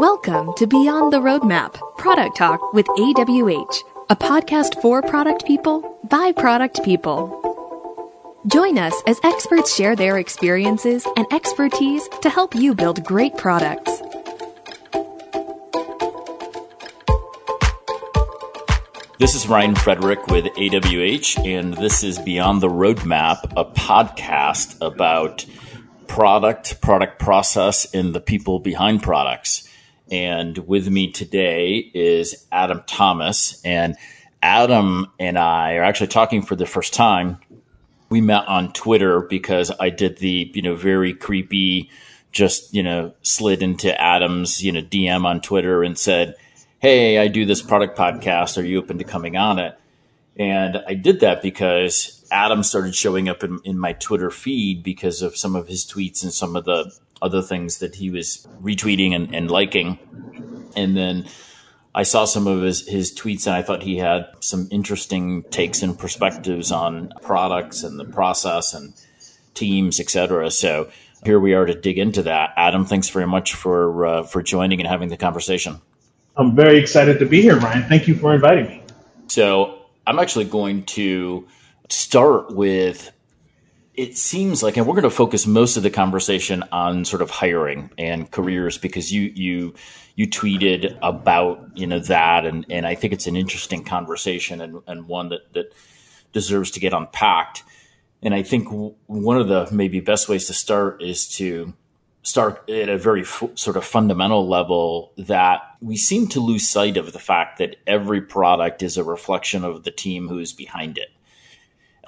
Welcome to Beyond the Roadmap Product Talk with AWH, a podcast for product people by product people. Join us as experts share their experiences and expertise to help you build great products. This is Ryan Frederick with AWH, and this is Beyond the Roadmap, a podcast about product, product process, and the people behind products. And with me today is Adam Thomas. And Adam and I are actually talking for the first time. We met on Twitter because I did the, you know, very creepy, just, you know, slid into Adam's, you know, DM on Twitter and said, Hey, I do this product podcast. Are you open to coming on it? And I did that because Adam started showing up in, in my Twitter feed because of some of his tweets and some of the other things that he was retweeting and, and liking. And then I saw some of his, his tweets and I thought he had some interesting takes and perspectives on products and the process and teams, etc. So here we are to dig into that. Adam, thanks very much for uh, for joining and having the conversation. I'm very excited to be here, Ryan. Thank you for inviting me. So I'm actually going to start with it seems like, and we're going to focus most of the conversation on sort of hiring and careers because you you you tweeted about you know that, and and I think it's an interesting conversation and and one that that deserves to get unpacked. And I think one of the maybe best ways to start is to start at a very f- sort of fundamental level that we seem to lose sight of the fact that every product is a reflection of the team who's behind it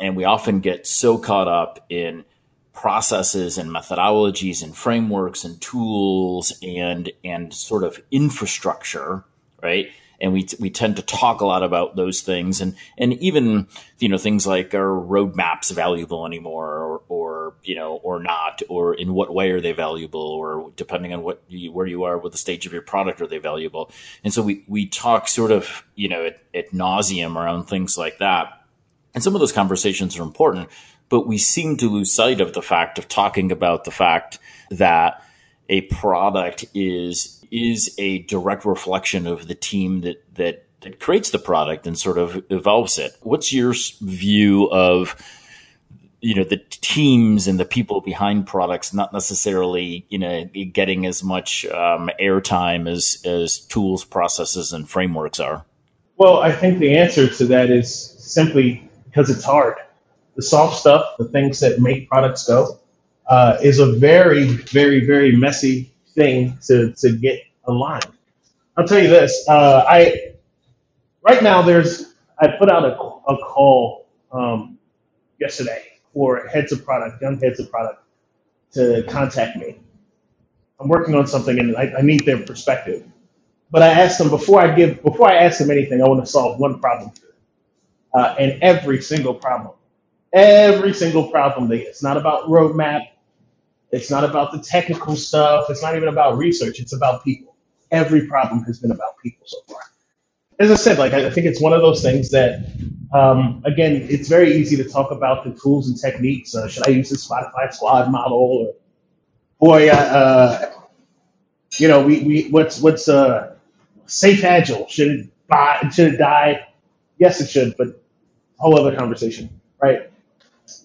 and we often get so caught up in processes and methodologies and frameworks and tools and and sort of infrastructure, right? And we we tend to talk a lot about those things, and and even you know things like are roadmaps valuable anymore, or, or you know or not, or in what way are they valuable, or depending on what you, where you are with the stage of your product, are they valuable? And so we we talk sort of you know at, at nauseum around things like that and some of those conversations are important, but we seem to lose sight of the fact of talking about the fact that a product is is a direct reflection of the team that that that creates the product and sort of evolves it. What's your view of you know the teams and the people behind products not necessarily you know getting as much um, airtime as as tools, processes, and frameworks are? Well, I think the answer to that is simply because it's hard. The soft stuff, the things that make products go, uh, is a very, very, very messy thing to, to get aligned. I'll tell you this. Uh, I right now there's I put out a, a call um, yesterday for heads of product, young heads of product, to contact me. I'm working on something and I, I need their perspective. But I asked them before I give before I ask them anything, I want to solve one problem uh, and every single problem. Every single problem. They, it's not about roadmap. It's not about the technical stuff. It's not even about research. It's about people. Every problem has been about people so far. As I said, like I think it's one of those things that, um, again, it's very easy to talk about the tools and techniques. Uh, should I use the Spotify Squad model? Or, boy, uh, you know, we, we what's what's uh, SAFe agile? Should it buy? Should it die? Yes, it should, but whole other conversation, right?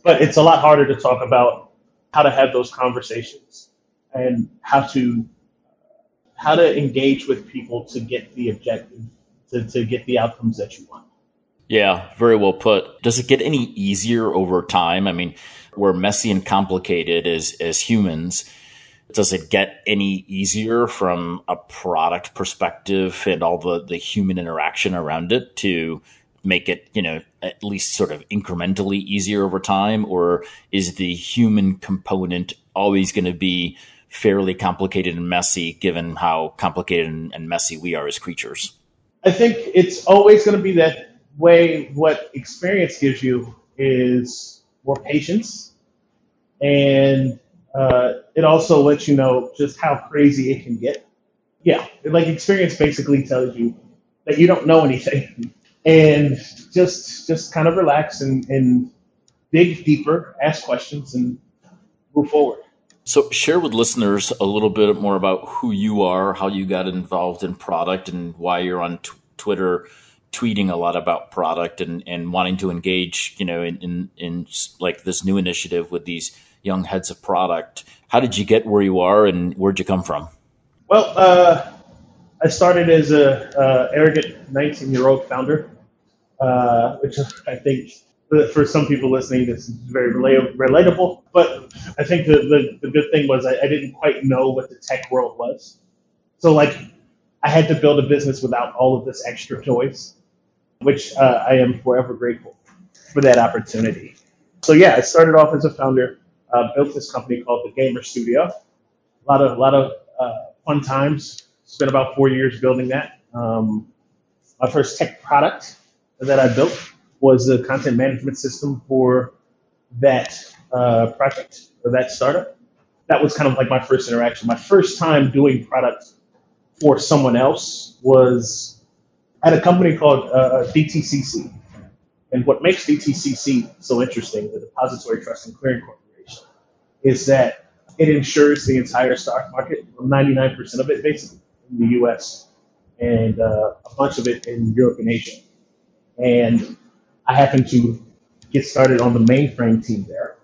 But it's a lot harder to talk about how to have those conversations and how to how to engage with people to get the objective to, to get the outcomes that you want. Yeah, very well put. Does it get any easier over time? I mean, we're messy and complicated as as humans. Does it get any easier from a product perspective and all the, the human interaction around it to make it, you know, at least sort of incrementally easier over time? Or is the human component always going to be fairly complicated and messy given how complicated and, messy we are as creatures? I think it's always going to be that way. What experience gives you is more patience, and uh, it also lets you know just how crazy it can get. Yeah, like experience basically tells you that you don't know anything and just just kind of relax and, and dig deeper, ask questions, and move forward. So, share with listeners a little bit more about who you are, how you got involved in product, and why you're on t- Twitter tweeting a lot about product and, and wanting to engage, you know, in, in, in like this new initiative with these young heads of product. How did you get where you are and where'd you come from? Well, uh, I started as a uh, arrogant 19 year old founder, uh, which I think for some people listening, this is very relatable. But I think the, the, the good thing was I, I, didn't quite know what the tech world was. So, like, I had to build a business without all of this extra noise, which uh, I am forever grateful for that opportunity. So, yeah, I started off as a founder, uh, built this company called the Gamer Studio. A lot of, a lot of uh, fun times. Spent about four years building that. Um, my first tech product that I built was the content management system for that uh, project or that startup. That was kind of like my first interaction. My first time doing product for someone else was at a company called uh, DTCC. And what makes DTCC so interesting, the Depository Trust and Clearing Corporation, is that it insures the entire stock market, 99% of it basically in the US, and uh, a bunch of it in Europe and Asia. And I happened to get started on the mainframe team there,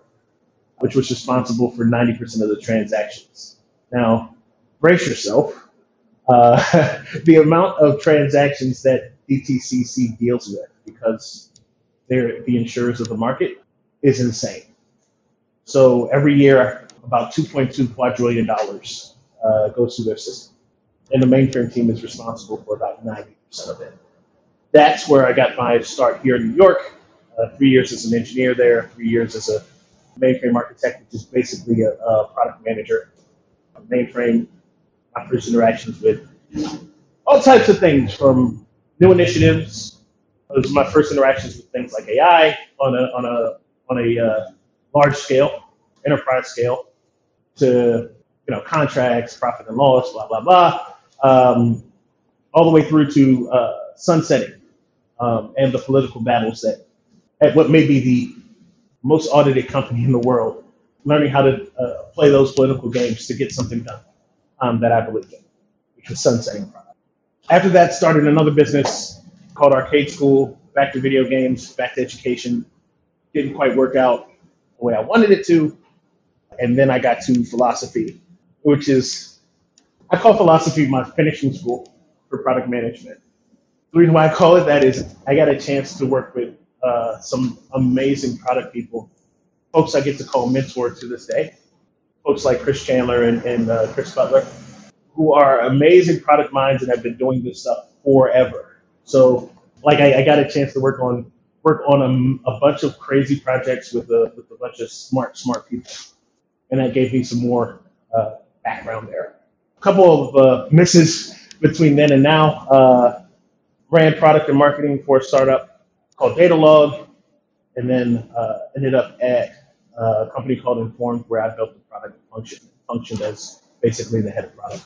which was responsible for 90% of the transactions. Now, brace yourself. Uh, the amount of transactions that DTCC deals with, because they're the insurers of the market, is insane. So every year, about 2.2 quadrillion dollars uh, goes through their system, and the mainframe team is responsible for about 90% of it that's where I got my start here in New York. Uh, three years as an engineer there, three years as a mainframe architect, which is basically a, a product manager. Mainframe, my first interactions with all types of things from new initiatives. Those are my first interactions with things like AI on a on a on a uh, large scale, enterprise scale, to you know contracts, profit and loss, blah blah blah, um, all the way through to uh, sunsetting um, and the political battles that at what may be the most audited company in the world, learning how to uh, play those political games to get something done um, that I believe in, which was sunsetting. After that, started another business called Arcade School, back to video games, back to education. Didn't quite work out the way I wanted it to. And then I got to Philosophie, which is, I call Philosophie my finishing school for product management the reason why I call it that is I got a chance to work with uh, some amazing product people, folks I get to call mentor to this day, folks like Chris Chandler and, and uh, Chris Butler, who are amazing product minds and have been doing this stuff forever. So, like, I, I got a chance to work on work on a, a bunch of crazy projects with a, with a bunch of smart, smart people, and that gave me some more uh, background there. A couple of uh, misses between then and now. Ran product and marketing for a startup called Datalog, and then uh, ended up at uh, a company called Informed, where I built the product function functioned as basically the head of product.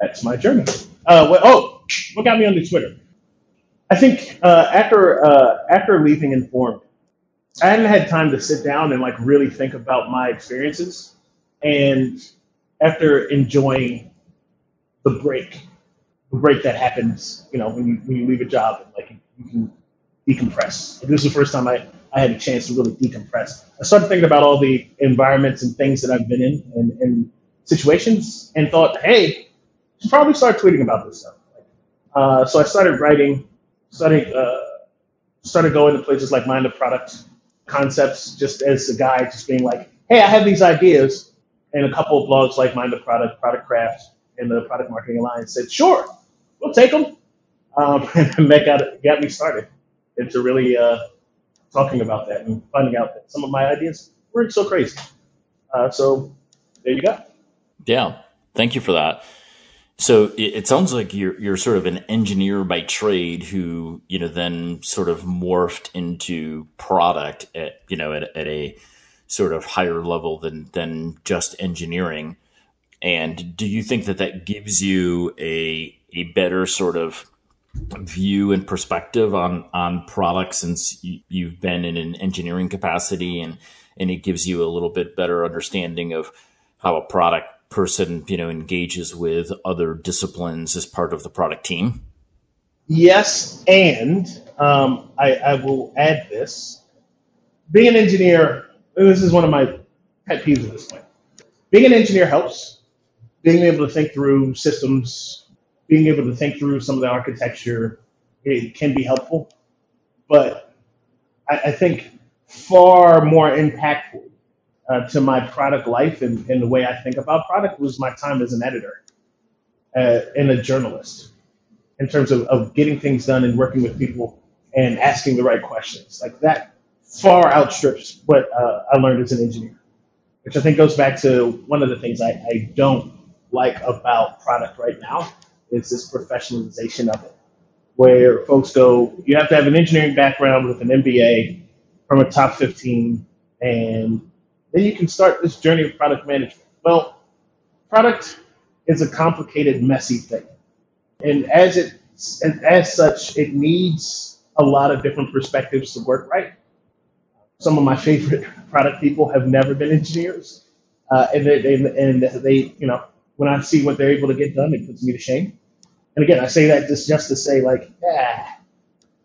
That's my journey. Uh, well, oh, what got me on the Twitter? I think uh, after uh, after leaving Informed, I hadn't had time to sit down and like really think about my experiences, and after enjoying the break break that happens, you know, when you when you leave a job, and like you can decompress. Like, this is the first time I, I had a chance to really decompress. I started thinking about all the environments and things that I've been in and, and situations and thought, hey, should probably start tweeting about this stuff. Uh, so I started writing, started uh, started going to places like Mind the Product Concepts, just as a guy, just being like, hey, I have these ideas, and a couple of blogs like Mind the Product, Product Craft, and the Product Marketing Alliance said, sure, take them. Um, and that got, got me started into really uh, talking about that and finding out that some of my ideas weren't so crazy. Uh, so there you go. Yeah, thank you for that. So it, it, sounds like you're you're sort of an engineer by trade who you know then sort of morphed into product at you know at, at a sort of higher level than than just engineering. And do you think that that gives you a a better sort of view and perspective on on products since you, have been in an engineering capacity and and it gives you a little bit better understanding of how a product person, you know, engages with other disciplines as part of the product team? Yes, and um, I, I will add this. Being an engineer, this is one of my pet peeves at this point. Being an engineer helps. Being able to think through systems, being able to think through some of the architecture, it can be helpful. But I, I think far more impactful uh, to my product life and, and the way I think about product was my time as an editor uh, and a journalist in terms of, of getting things done and working with people and asking the right questions. Like that far outstrips what uh, I learned as an engineer, which I think goes back to one of the things I, I don't like about product right now is this professionalization of it, where folks go, you have to have an engineering background with an MBA from a top 15, and then you can start this journey of product management. Well, product is a complicated, messy thing. And as it and as such, it needs a lot of different perspectives to work right. Some of my favorite product people have never been engineers, uh, and they and they you know when I see what they're able to get done, it puts me to shame. And again, I say that just just to say like, yeah,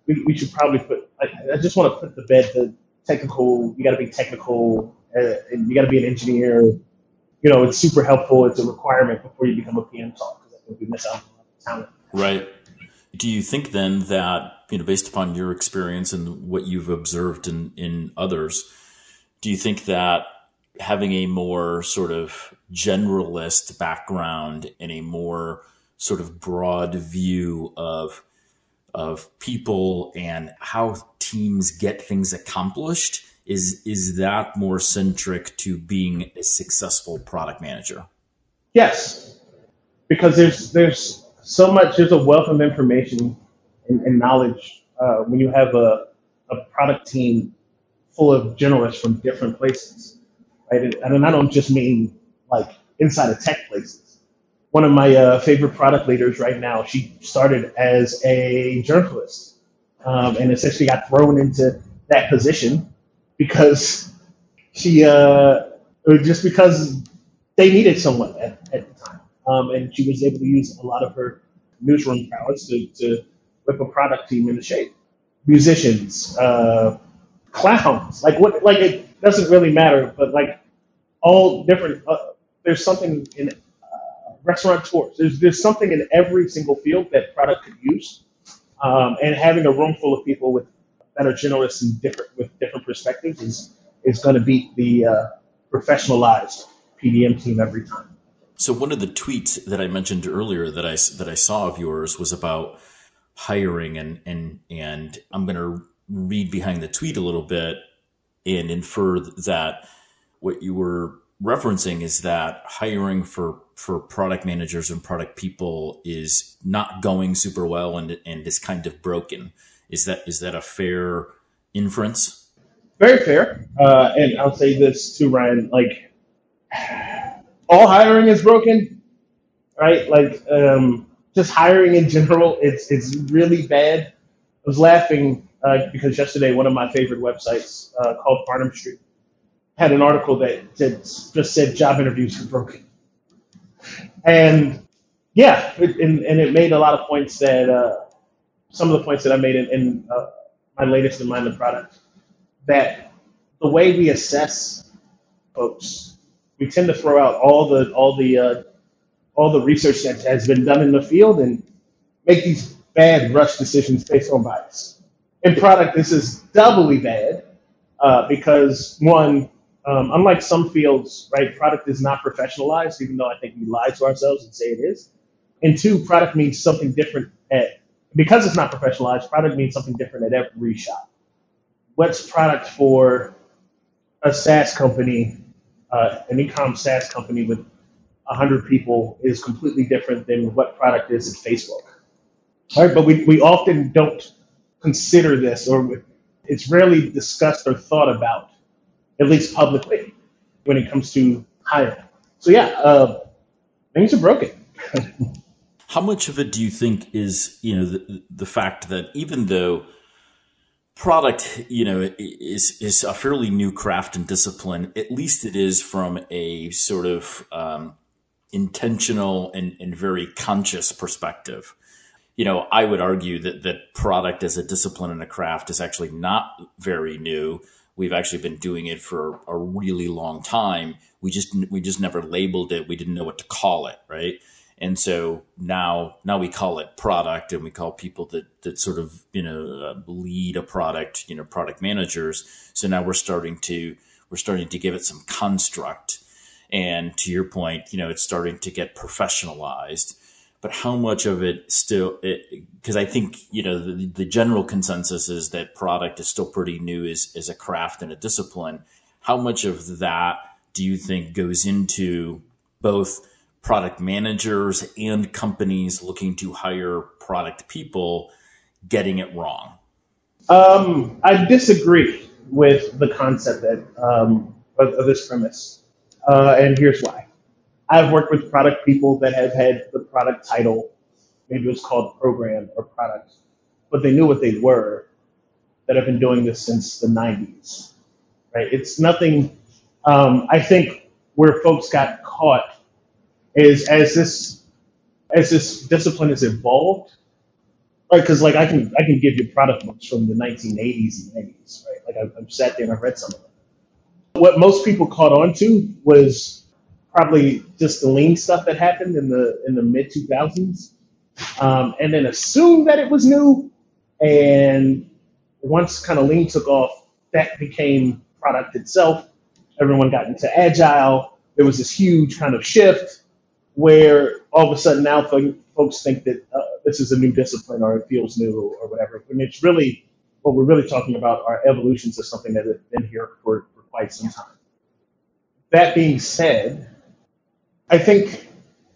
we, we should probably put. I, I just want to put the bed the technical. You got to be technical, uh, and you got to be an engineer. You know, it's super helpful. It's a requirement before you become a PM talk because I think we miss out on talent. Right. Do you think then that, you know, based upon your experience and what you've observed in, in others, do you think that having a more sort of generalist background and a more sort of broad view of of people and how teams get things accomplished is is that more centric to being a successful product manager yes because there's there's so much, there's a wealth of information and, and knowledge uh, when you have a, a product team full of generalists from different places, right? And I don't just mean like inside of tech places. One of my uh, favorite product leaders right now, she started as a journalist um, and essentially got thrown into that position because she, uh, just because they needed someone at, at the time. Um, and she was able to use a lot of her newsroom prowess to, to whip a product team into shape. Musicians, uh, clowns, like what? Like it doesn't really matter, but like all different. Uh, there's something in restaurateurs. There's there's something in every single field that product could use, um, and having a room full of people with that are generalists and different with different perspectives is is going to beat the uh, professionalized PDM team every time. So one of the tweets that I mentioned earlier that I that I saw of yours was about hiring and and and I'm going to read behind the tweet a little bit and infer that what you were referencing is that hiring for for product managers and product people is not going super well and and is kind of broken. Is that is that a fair inference? Very fair. Uh, and I'll say this to Ryan. Like all hiring is broken, right? Like um, just hiring in general, it's it's really bad. I was laughing uh, because yesterday one of my favorite websites uh, called Farnam Street had an article that, just said job interviews are broken, and yeah, it, and, and it made a lot of points that uh, some of the points that I made in, in uh, my latest in mind the product that the way we assess folks we tend to throw out all the all the uh, all the research that has been done in the field and make these bad rush decisions based on bias. In product, this is doubly bad uh, because one, um, unlike some fields, right, product is not professionalized, even though I think we lie to ourselves and say it is. And two, product means something different at because it's not professionalized. Product means something different at every shop. What's product for a SaaS company uh, an e-com SaaS company with 100 people is completely different than what product is at Facebook. All right, but we, we often don't consider this, or it's rarely discussed or thought about, at least publicly, when it comes to hiring. So yeah, uh, things are broken. How much of it do you think is, you know, the, the fact that even though product, you know, is is a fairly new craft and discipline. At least it is from a sort of um, intentional and, and very conscious perspective. You know, I would argue that that product as a discipline and a craft is actually not very new. We've actually been doing it for a really long time. We just we just never labeled it. We didn't know what to call it, right? And so now, now we call it product, and we call people that that sort of you know uh, lead a product, you know, product managers. So now we're starting to we're starting to give it some construct, and to your point, you know, it's starting to get professionalized. But how much of it still? Because I think you know the, the general consensus is that product is still pretty new as as a craft and a discipline. How much of that do you think goes into both product managers and companies looking to hire product people getting it wrong? Um, I disagree with the concept that um, of, of this premise, uh, and here's why. I've worked with product people that have had the product title, maybe it was called program or product, but they knew what they were. That have been doing this since the '90s, right? It's nothing. Um, I think where folks got caught is as this as this discipline has evolved, right? Because like I can I can give you product books from the 1980s and 90s, right? Like I've, I've sat there and I've read some of them. What most people caught on to was probably just the lean stuff that happened in the in the mid 2000s, um, and then assumed that it was new. And once kind of lean took off, that became product itself. Everyone got into agile. There was this huge kind of shift where all of a sudden now folks think that uh, this is a new discipline or it feels new or whatever. And it's really what we're really talking about are evolutions of something that has been here for, for quite some time. That being said, I think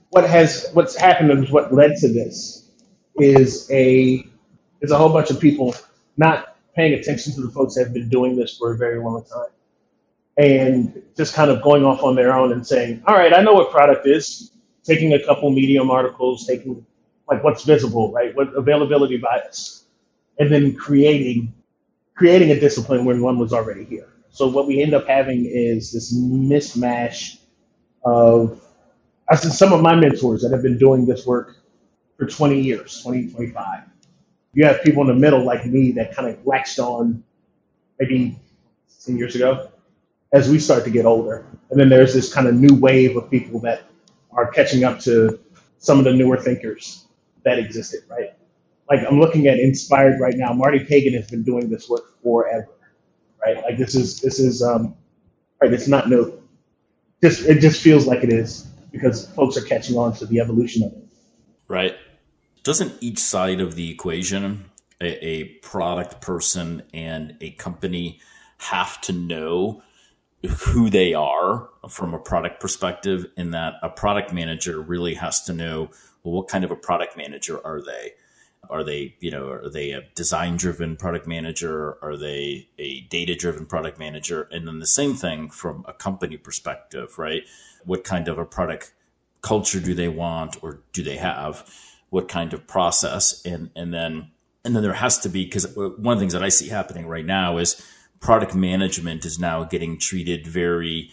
what has what's happened and what led to this is a is a whole bunch of people not paying attention to the folks that have been doing this for a very long time and just kind of going off on their own and saying, all right, I know what product is taking a couple medium articles, taking like what's visible, right? What availability bias, and then creating creating a discipline when one was already here. So what we end up having is this mismatch of I said some of my mentors that have been doing this work for 20 years, 20, 25. You have people in the middle like me that kind of latched on maybe 10 years ago as we start to get older. And then there's this kind of new wave of people that are catching up to some of the newer thinkers that existed, right? Like I'm looking at Inspired right now. Marty Cagan has been doing this work forever, right? Like this is this is um, right. It's not new. Just it just feels like it is because folks are catching on to the evolution of it. Right. Doesn't each side of the equation, a, a product person and a company, have to know who they are from a product perspective in that a product manager really has to know well, what kind of a product manager are they are they you know are they a design driven product manager? Are they a data driven product manager? And then the same thing from a company perspective right? What kind of a product culture do they want or do they have? What kind of process? And and then and then there has to be because uh, one of the things that i see happening right now is product management is now getting treated very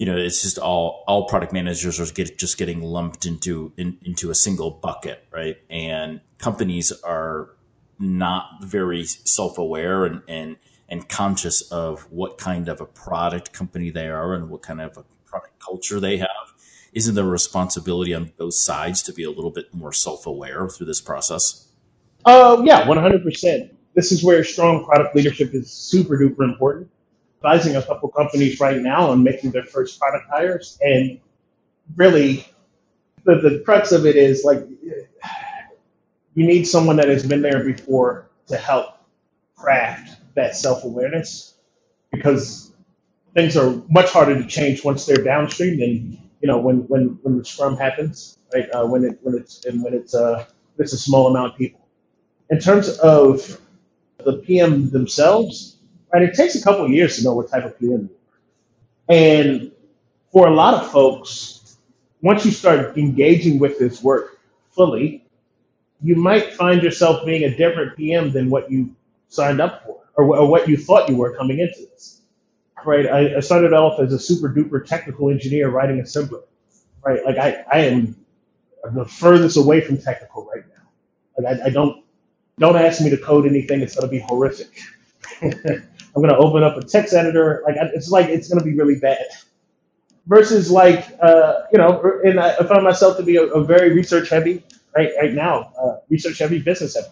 you know it's just all all product managers are get, just getting lumped into in, into a single bucket right? And companies are not very self-aware and and and conscious of what kind of a product company they are and what kind of a product culture they have. Isn't there a responsibility on both sides to be a little bit more self-aware through this process? Uh, yeah 100% this is where strong product leadership is super duper important. Advising a couple companies right now on making their first product hires, and really, the, the crux of it is like you need someone that has been there before to help craft that self awareness because things are much harder to change once they're downstream than you know when when when the scrum happens, right? Uh, when it when it's and when it's uh it's a small amount of people. In terms of the PM themselves, right? It takes a couple years to know what type of PM you are. And for a lot of folks, once you start engaging with this work fully, you might find yourself being a different PM than what you signed up for or, or what you thought you were coming into this. Right? I, I started off as a super duper technical engineer writing assembler. Right? Like I, I am the furthest away from technical right now. Like I, I don't don't ask me to code anything. It's going to be horrific. I'm going to open up a text editor. Like it's like it's going to be really bad. Versus like uh, you know, and I, found myself to be a, a very research heavy right right now, uh, research heavy, business heavy.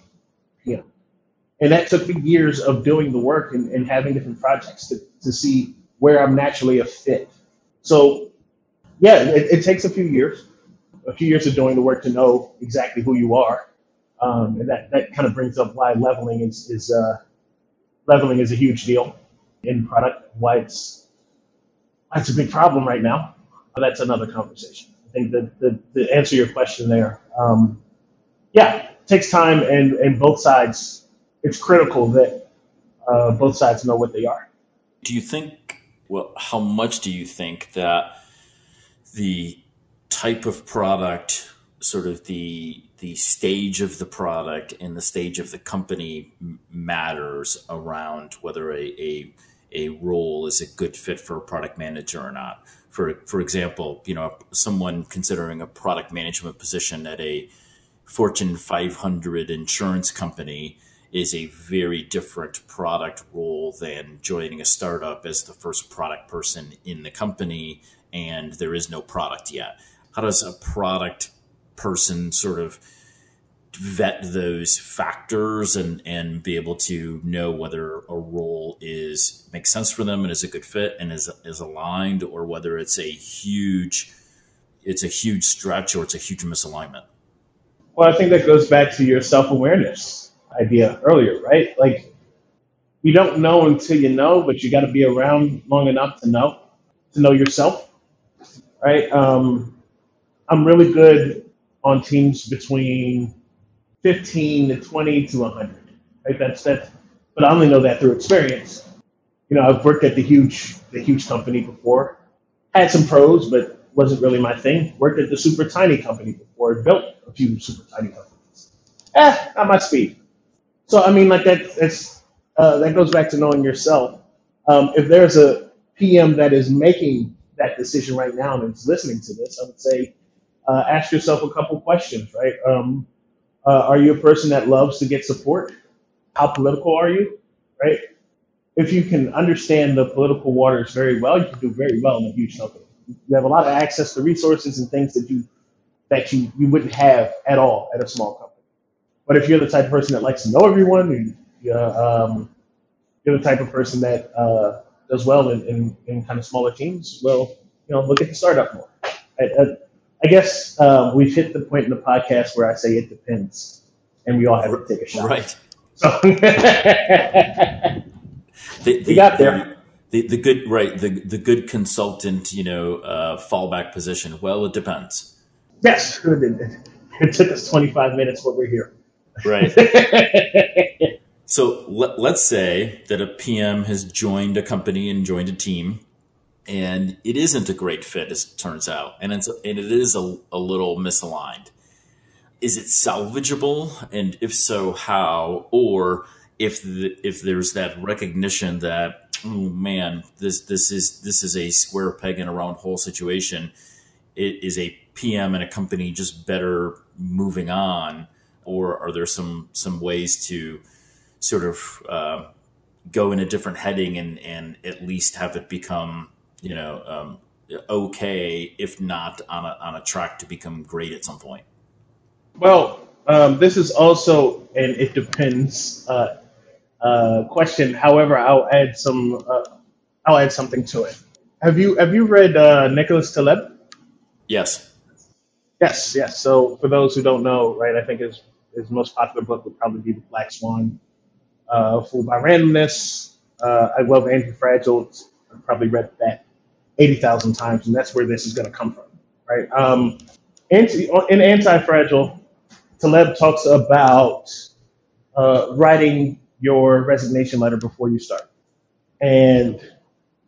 And that took me years of doing the work and, and having different projects to, to see where I'm naturally a fit. So yeah, it, it takes a few years, a few years of doing the work to know exactly who you are. Um, and that, that kind of brings up why leveling is, is uh, leveling is a huge deal in product, why it's why it's a big problem right now. That's another conversation. I think that the, to answer your question there, um, yeah, takes time and, and both sides, it's critical that uh, both sides know what they are. Do you think, well, how much do you think that the type of product, sort of the the stage of the product and the stage of the company matters around whether a, a a role is a good fit for a product manager or not. For for example, you know, someone considering a product management position at a Fortune 500 insurance company is a very different product role than joining a startup as the first product person in the company and there is no product yet. How does a product person sort of vet those factors and and be able to know whether a role is makes sense for them and is a good fit and is is aligned or whether it's a huge it's a huge stretch or it's a huge misalignment. Well, I think that goes back to your self awareness idea earlier, right? Like, you don't know until you know, but you got to be around long enough to know, to know yourself, right? Um, I'm really good on teams between 15 to 20 to 100, right? That's that, but I only know that through experience. You know, I've worked at the huge, the huge company before, had some pros, but wasn't really my thing. Worked at the super tiny company before, built a few super tiny companies. Eh, not my speed. So I mean, like that. That's uh, that goes back to knowing yourself. Um, if there's a PM that is making that decision right now and is listening to this, I would say uh, ask yourself a couple questions. Right? Um, uh, are you a person that loves to get support? How political are you? Right? If you can understand the political waters very well, you can do very well in a huge company. You have a lot of access to resources and things that you that you, you wouldn't have at all at a small company. But if you're the type of person that likes to know everyone, and you're, um, you're the type of person that uh, does well in, in, in kind of smaller teams, well, you know, look at the startup more. I, I, I guess um, we've hit the point in the podcast where I say it depends, and we all have to take a shot. Right. So The, we got there. the, the good right the the good consultant you know uh, fallback position. Well, it depends. Yes, it, took us 25 minutes, but we're here. Right. So let, let's say that a PM has joined a company and joined a team, and it isn't a great fit, as it turns out, and it's and it is a, a little misaligned. Is it salvageable, and if so, how? Or if the, if there's that recognition that oh man, this this is this is a square peg in a round hole situation. It is a PM and a company just better moving on, or are there some some ways to sort of uh, go in a different heading and and at least have it become you know um, okay, if not on a on a track to become great at some point. Well, um, this is also an it depends uh, uh, question. However, I'll add some. Uh, I'll add something to it. Have you have you read uh, Nicholas Taleb? Yes. Yes, yes. So for those who don't know, right, I think his his most popular book would probably be The Black Swan, uh, Fooled by Randomness. Uh, I love Anti-Fragile. I've probably read that eighty thousand times, and that's where this is going to come from, right? Um, anti, in Anti-Fragile, Taleb talks about uh, writing your resignation letter before you start, and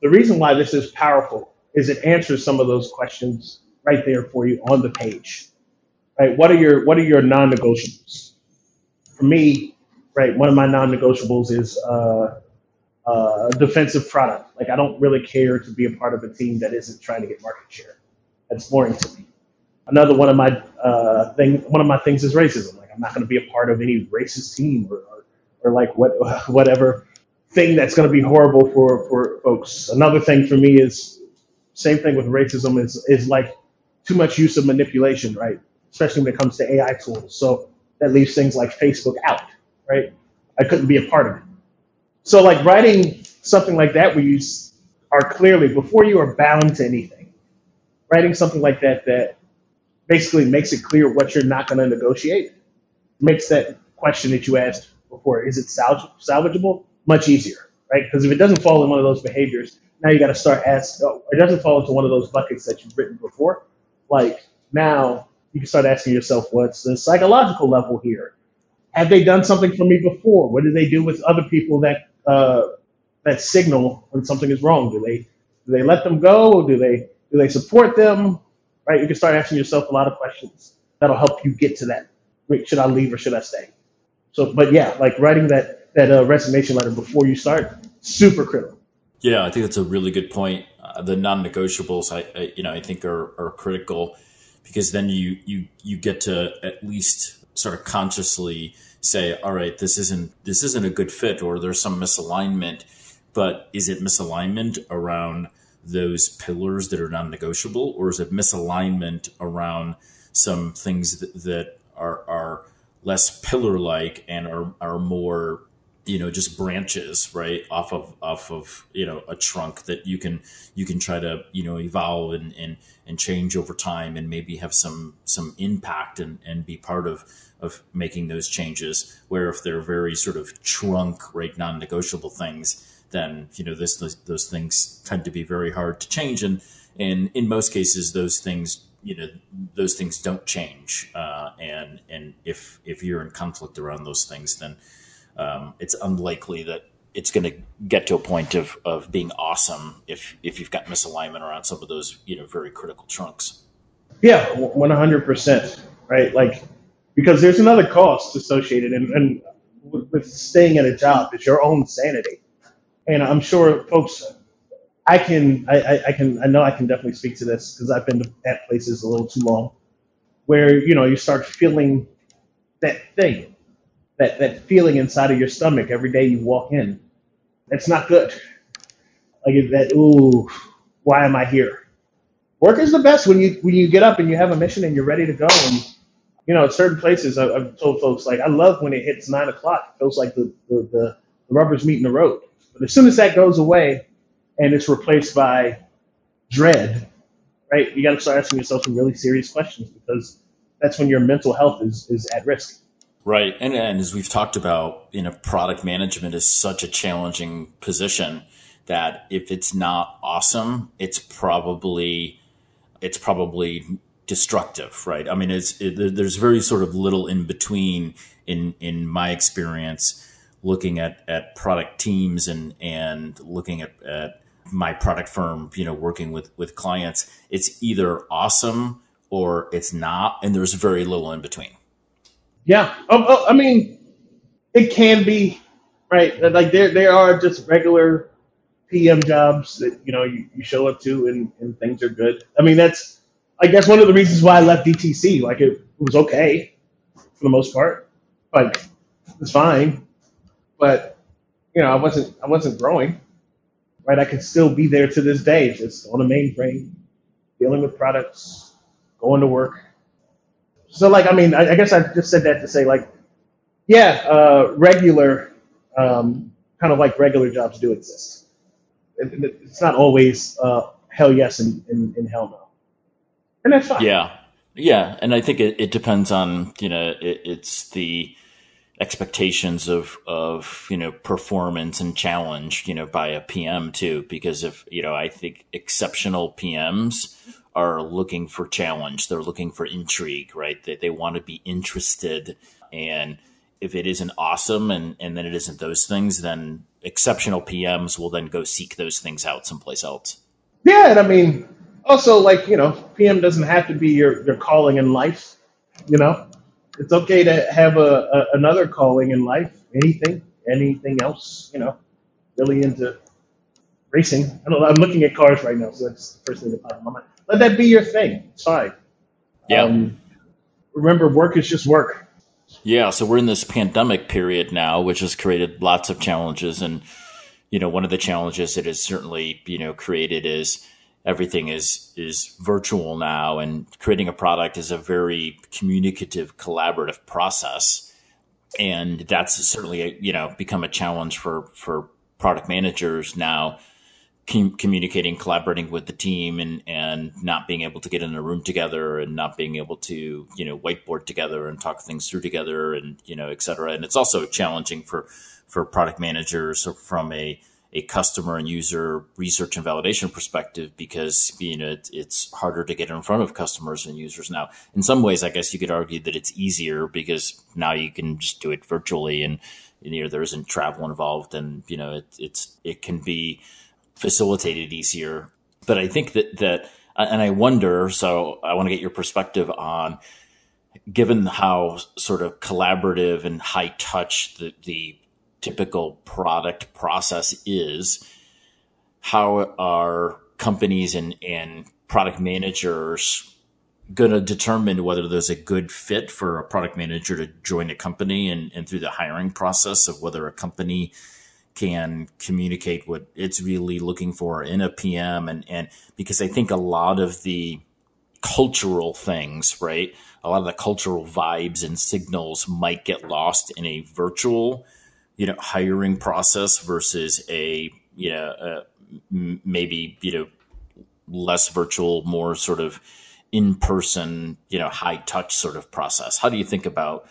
the reason why this is powerful is it answers some of those questions right there for you on the page. Right? What are your what are your non-negotiables? For me, right? One of my non-negotiables is uh, uh, defensive product. Like I don't really care to be a part of a team that isn't trying to get market share. That's boring to me. Another one of my uh, thing, one of my things is racism. Like I'm not going to be a part of any racist team or, or, or like what whatever thing that's going to be horrible for for folks. Another thing for me is same thing with racism is is like too much use of manipulation, right? Especially when it comes to AI tools. So that leaves things like Facebook out, right? I couldn't be a part of it. So like writing something like that where you are clearly before you are bound to anything, writing something like that that basically makes it clear what you're not going to negotiate makes that question that you asked before is it salvage- salvageable much easier, right? Because if it doesn't fall in one of those behaviors, now you got to start asking. Oh, it doesn't fall into one of those buckets that you've written before. Like now you can start asking yourself, what's the psychological level here? Have they done something for me before? What do they do with other people that uh, that signal when something is wrong? Do they do they let them go? Do they do they support them? Right? You can start asking yourself a lot of questions that'll help you get to that. Wait, should I leave or should I stay? So, but yeah, like writing that that uh, resignation letter before you start, super critical. Yeah, I think that's a really good point. Uh, the non-negotiables, I, I, you know, I think are, are critical because then you you you get to at least sort of consciously say, all right, this isn't this isn't a good fit, or there's some misalignment. But is it misalignment around those pillars that are non-negotiable, or is it misalignment around some things that, that are are less pillar-like and are are more you know just branches right off of off of you know a trunk that you can you can try to you know evolve and and, and change over time and maybe have some some impact and and be part of of making those changes where if they're very sort of trunk right non-negotiable things then you know this those, those things tend to be very hard to change. And and in most cases those things you know those things don't change. Uh, and and if if you're in conflict around those things then um, it's unlikely that it's going to get to a point of, of being awesome if if you've got misalignment around some of those you know very critical trunks. Yeah, one hundred percent. Right, like because there's another cost associated, and, and with staying at a job, it's your own sanity. And I'm sure folks, I can, I, I can, I know I can definitely speak to this because I've been at places a little too long, where you know you start feeling that thing that, that feeling inside of your stomach every day you walk in. That's not good. Like that, ooh, why am I here? Work is the best when you when you get up and you have a mission and you're ready to go. And you know, at certain places, I, I've told folks like I love when it hits nine o'clock. It feels like the the, the, the rubber's meeting the road. But as soon as that goes away and it's replaced by dread, right? You got to start asking yourself some really serious questions because that's when your mental health is is at risk. Right. And, and as we've talked about, you know, product management is such a challenging position that if it's not awesome, it's probably, it's probably destructive, right? I mean, it's, it, there's very sort of little in between in, in my experience looking at, at product teams and, and looking at, at my product firm, you know, working with, with clients. It's either awesome or it's not. And there's very little in between. Yeah. Oh, oh, I mean, it can be right. Like there, there are just regular PM jobs that you know you, you show up to and, and things are good. I mean, that's I guess one of the reasons why I left DTC. Like it, it was okay for the most part. Like it's fine, but you know I wasn't I wasn't growing. Right. I could still be there to this day, just on a mainframe, dealing with products, going to work so like I mean I, I, guess I just said that to say like yeah uh, regular um, kind of like regular jobs do exist. It, it's not always uh, hell yes and, and, and, hell no, and that's fine. Yeah, yeah, and I think it, it depends on you know it, it's the expectations of of you know performance and challenge you know by a PM too because if you know I think exceptional PMs are looking for challenge. They're looking for intrigue, right? They, they want to be interested. And if it isn't awesome and, and then it isn't those things, then exceptional PMs will then go seek those things out someplace else. Yeah. And I mean, also like, you know, PM doesn't have to be your, your calling in life, you know, It's okay to have a, a another calling in life. Anything, anything else, you know, really into racing. I I'm looking at cars right now, so that's the first thing that popped in my mind. Let that be your thing. It's fine. Yeah. Um, remember, work is just work. Yeah, so we're in this pandemic period now, which has created lots of challenges. And, you know, one of the challenges it has certainly, you know, created is everything is is virtual now and creating a product is a very communicative, collaborative process. And that's certainly, you know, become a challenge for for product managers now com- communicating, collaborating with the team, and and not being able to get in a room together, and not being able to you know whiteboard together and talk things through together, and you know et cetera. And it's also challenging for for product managers from a a customer and user research and validation perspective because you know it, it's harder to get in front of customers and users now. In some ways, I guess you could argue that it's easier because now you can just do it virtually and you know there isn't travel involved and you know it, it's it can be facilitated easier. But I think that that, and I wonder. So I want to get your perspective on, given how sort of collaborative and high touch the the typical product process is, how are companies and and product managers going to determine whether there's a good fit for a product manager to join a company and, and through the hiring process of whether a company can communicate what it's really looking for in a PM and and because I think a lot of the cultural things, right? A lot of the cultural vibes and signals might get lost in a virtual, you know, hiring process versus a, you know, uh, maybe, you know, less virtual, more sort of in person, you know, high touch sort of process. How do you think about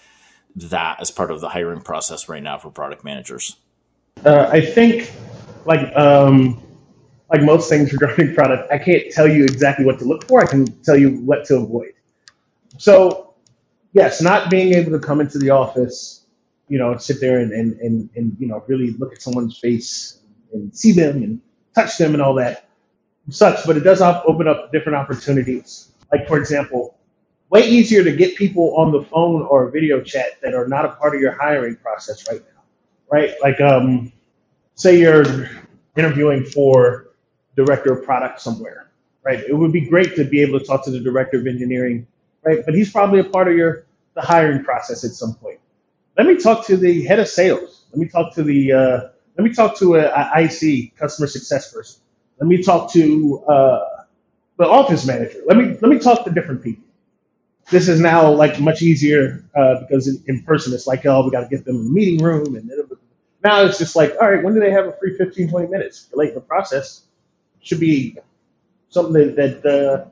that as part of the hiring process right now for product managers? Uh, I think, like um, like most things regarding product, I can't tell you exactly what to look for. I can tell you what to avoid. So, yes, not being able to come into the office, you know, sit there and, and, and, and you know really look at someone's face and see them and touch them and all that sucks. But it does op- open up different opportunities. Like for example, way easier to get people on the phone or video chat that are not a part of your hiring process right now right? Like, um, say you're interviewing for director of product somewhere, right? It would be great to be able to talk to the director of engineering, right? But he's probably a part of your the hiring process at some point. Let me talk to the head of sales. Let me talk to the uh, let me talk to a, IC customer success person. Let me talk to uh, the office manager. Let me let me talk to different people this is now like much easier uh, because in, in, person it's like oh we got to get them in the meeting room and now it's just like all right when do they have a free 15 20 minutes? Late in the process should be something that, that uh,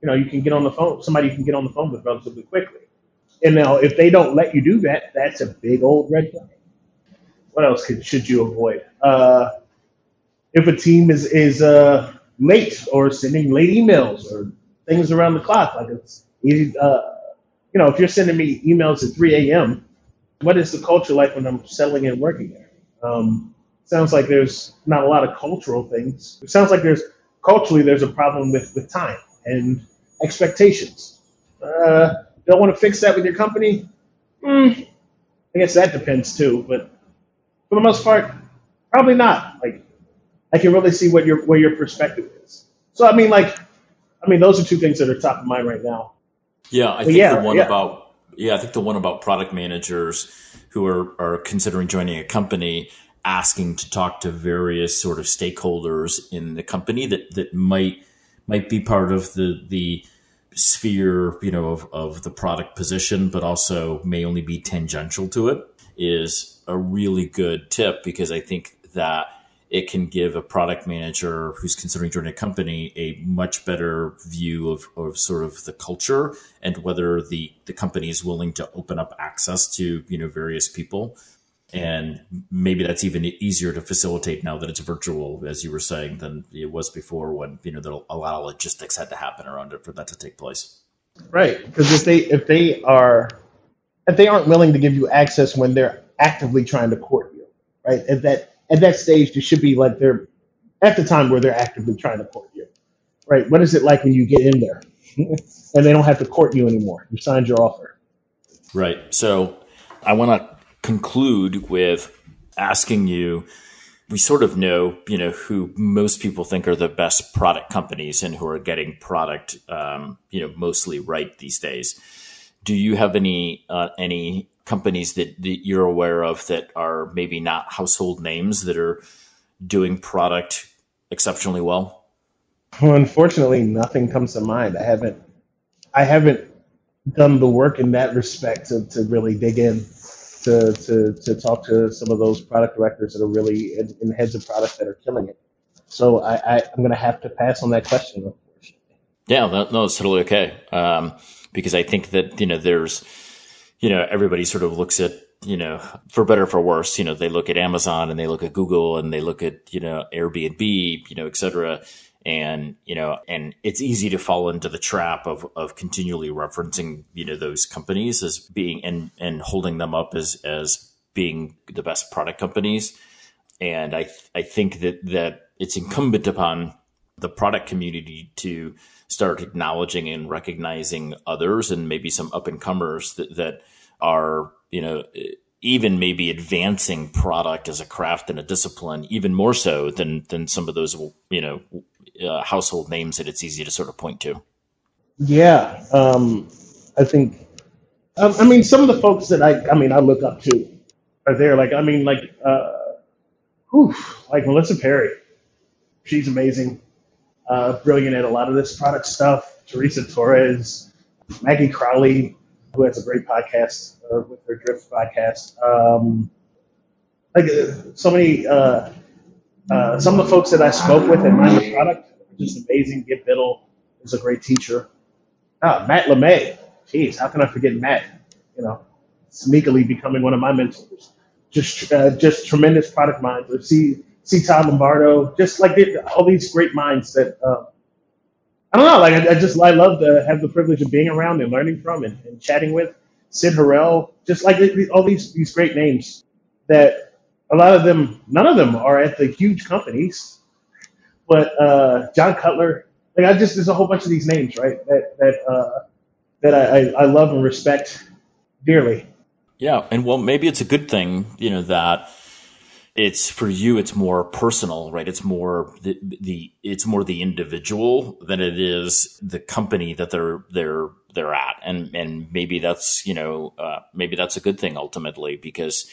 you know you can get on the phone somebody you can get on the phone with relatively quickly. And now if they don't let you do that that's a big old red flag. What else could, should you avoid? Uh, if a team is is uh, late or sending late emails or things around the clock like it's you, uh, you know, if you're sending me emails at 3 a.m., what is the culture like when I'm settling and working there? Um, sounds like there's not a lot of cultural things. It sounds like there's culturally there's a problem with, with time and expectations. Uh, don't want to fix that with your company? Mm, I guess that depends too, but for the most part, probably not. Like, I can really see what your where your perspective is. So I mean, like, I mean, those are two things that are top of mind right now. Yeah, I think yeah, the one yeah. about yeah, I think the one about product managers who are are considering joining a company asking to talk to various sort of stakeholders in the company that that might might be part of the the sphere, you know, of, of the product position, but also may only be tangential to it is a really good tip because I think that it can give a product manager who's considering joining a company a much better view of, of sort of the culture and whether the, the company is willing to open up access to, you know, various people. And maybe that's even easier to facilitate now that it's virtual, as you were saying, than it was before when, you know, a lot of logistics had to happen around it for that to take place. Right. Because if they, if they are, if they aren't willing to give you access when they're actively trying to court you, right? If that, at that stage, they should be like they're at the time where they're actively trying to court you, right? What is it like when you get in there and they don't have to court you anymore? You signed your offer. Right. So I want to conclude with asking you we sort of know, you know, who most people think are the best product companies and who are getting product, um, you know, mostly right these days. Do you have any uh, any companies that, that you're aware of that are maybe not household names that are doing product exceptionally well? Well, unfortunately, nothing comes to mind. I haven't, I haven't done the work in that respect to, to really dig in to, to, to talk to some of those product directors that are really in, in heads of product that are killing it. So I, I, I'm going to have to pass on that question. Yeah, no, no it's totally okay. Um, because I think that, you know, there's, you know, everybody sort of looks at, you know, for better or for worse, you know, they look at Amazon and they look at Google and they look at, you know, Airbnb, you know, et cetera. And, you know, and it's easy to fall into the trap of, of continually referencing, you know, those companies as being and, and holding them up as, as being the best product companies. And I, I think that, that it's incumbent upon the product community to start acknowledging and recognizing others and maybe some up and comers that, that are, you know, even maybe advancing product as a craft and a discipline even more so than than some of those you know uh, household names that it's easy to sort of point to. Yeah, um, I think. Um, I mean, some of the folks that I, I mean, I look up to are there. Like, I mean, like, uh, whew, like Melissa Perri She's amazing, uh, brilliant at a lot of this product stuff. Teresa Torres, Maggie Crowley, who has a great podcast uh, with her Drift podcast. Um, like, uh, so many. Uh, uh, some of the folks that I spoke with at Mind Product just amazing. Gib Biddle is a great teacher. Ah, Matt LeMay. Jeez, how can I forget Matt? You know, sneakily becoming one of my mentors. Just, uh, just tremendous product minds. Or see, C. Todd Lombardo. Just like it, all these great minds that uh, I don't know. Like I, I, just I love to have the privilege of being around and learning from and, and chatting with Sid Harrell. Just like all these these great names that a lot of them, none of them are at the huge companies but uh, John Cutler, like I just there's a whole bunch of these names, right? That that uh, that I, I love and respect dearly. Yeah, and well, maybe it's a good thing, you know, that it's for you. It's more personal, right? It's more the, the it's more the individual than it is the company that they're they're they're at, and and maybe that's you know uh, maybe that's a good thing ultimately because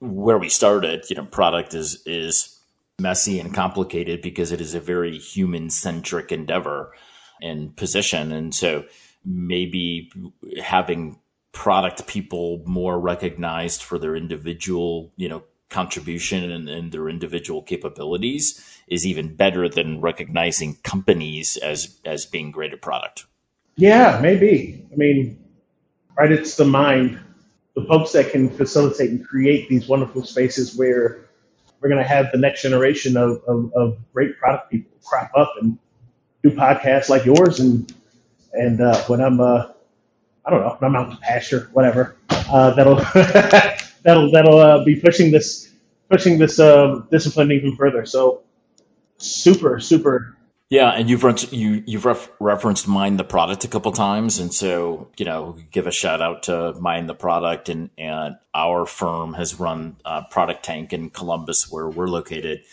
where we started, you know, product is is messy and complicated because it is a very human centric endeavor and position. And so maybe having product people more recognized for their individual, you know, contribution and, and, their individual capabilities is even better than recognizing companies as as being great at product. Yeah, maybe. I mean, right, it's the mind, the folks that can facilitate and create these wonderful spaces where we're going to have the next generation of, of, of, great product people crop up and do podcasts like yours. And and uh, when I'm, uh, I don't know, when I'm out to pasture, whatever, uh, that'll that'll that'll uh, be pushing this pushing this uh, discipline even further. So super super yeah, and you've run, you you've ref, referenced Mind the Product a couple times, and so you know, give a shout out to Mind the Product, and and our firm has run uh, Product Tank in Columbus, where we're located,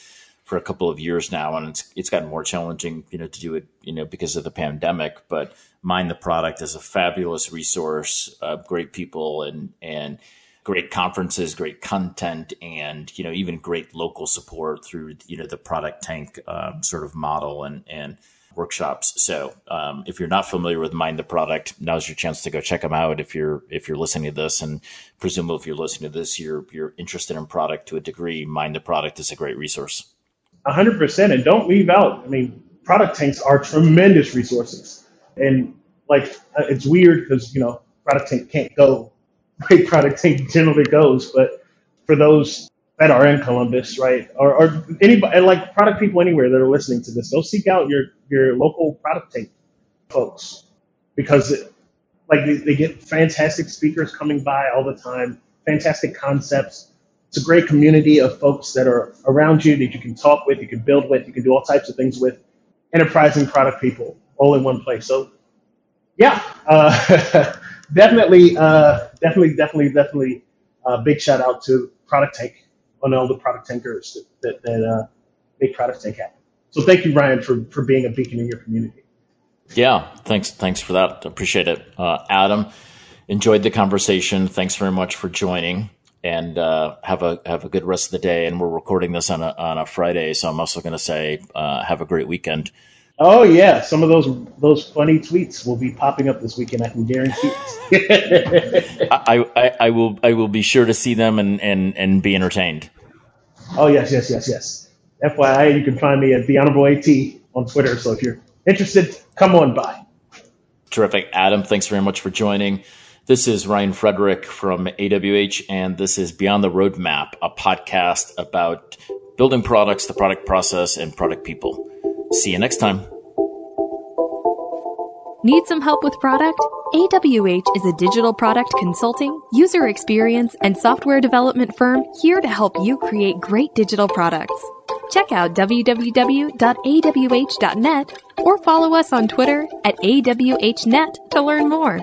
for a couple of years now, and it's it's gotten more challenging, you know, to do it, you know, because of the pandemic. But Mind the Product is a fabulous resource, uh, great people, and and great conferences, great content, and you know even great local support through you know the product tank um, sort of model and and workshops. So um, if you're not familiar with Mind the Product, now's your chance to go check them out. If you're if you're listening to this, and presumably if you're listening to this, you're you're interested in product to a degree. Mind the Product is a great resource. hundred percent, and don't leave out. I mean, product tanks are tremendous resources, and like it's weird because you know product tank can't go way product tank generally goes. But for those that are in Columbus, right, or, or anybody like product people anywhere that are listening to this, go seek out your your local product tank folks because it, like they, they get fantastic speakers coming by all the time, fantastic concepts. It's a great community of folks that are around you that you can talk with, you can build with, you can do all types of things with. Enterprising product people all in one place. So, yeah, uh, definitely, uh, definitely, definitely, definitely, uh, big shout out to Product Tank on all the product tankers that that, that uh, make Product Tank happen. So thank you, Ryan, for for being a beacon in your community. Yeah, thanks. Thanks for that. Appreciate it, uh, Adam. Enjoyed the conversation. Thanks very much for joining, and uh, have a have a good rest of the day. And we're recording this on a on a Friday, so I'm also going to say uh, have a great weekend. Oh yeah, some of those those funny tweets will be popping up this weekend. I can guarantee. I, I, I will I will be sure to see them and and and be entertained. Oh yes, yes, yes, yes. FYI, you can find me at the Honorable AT on Twitter. So if you're interested, come on by. Terrific, Adam. Thanks very much for joining. This is Ryan Frederick from AWH, and this is Beyond the Roadmap, a podcast about building products, the product process, and product people. See you next time. Need some help with product? AWH is a digital product consulting, user experience, and software development firm here to help you create great digital products. Check out www.awh.net or follow us on Twitter at AWHnet to learn more.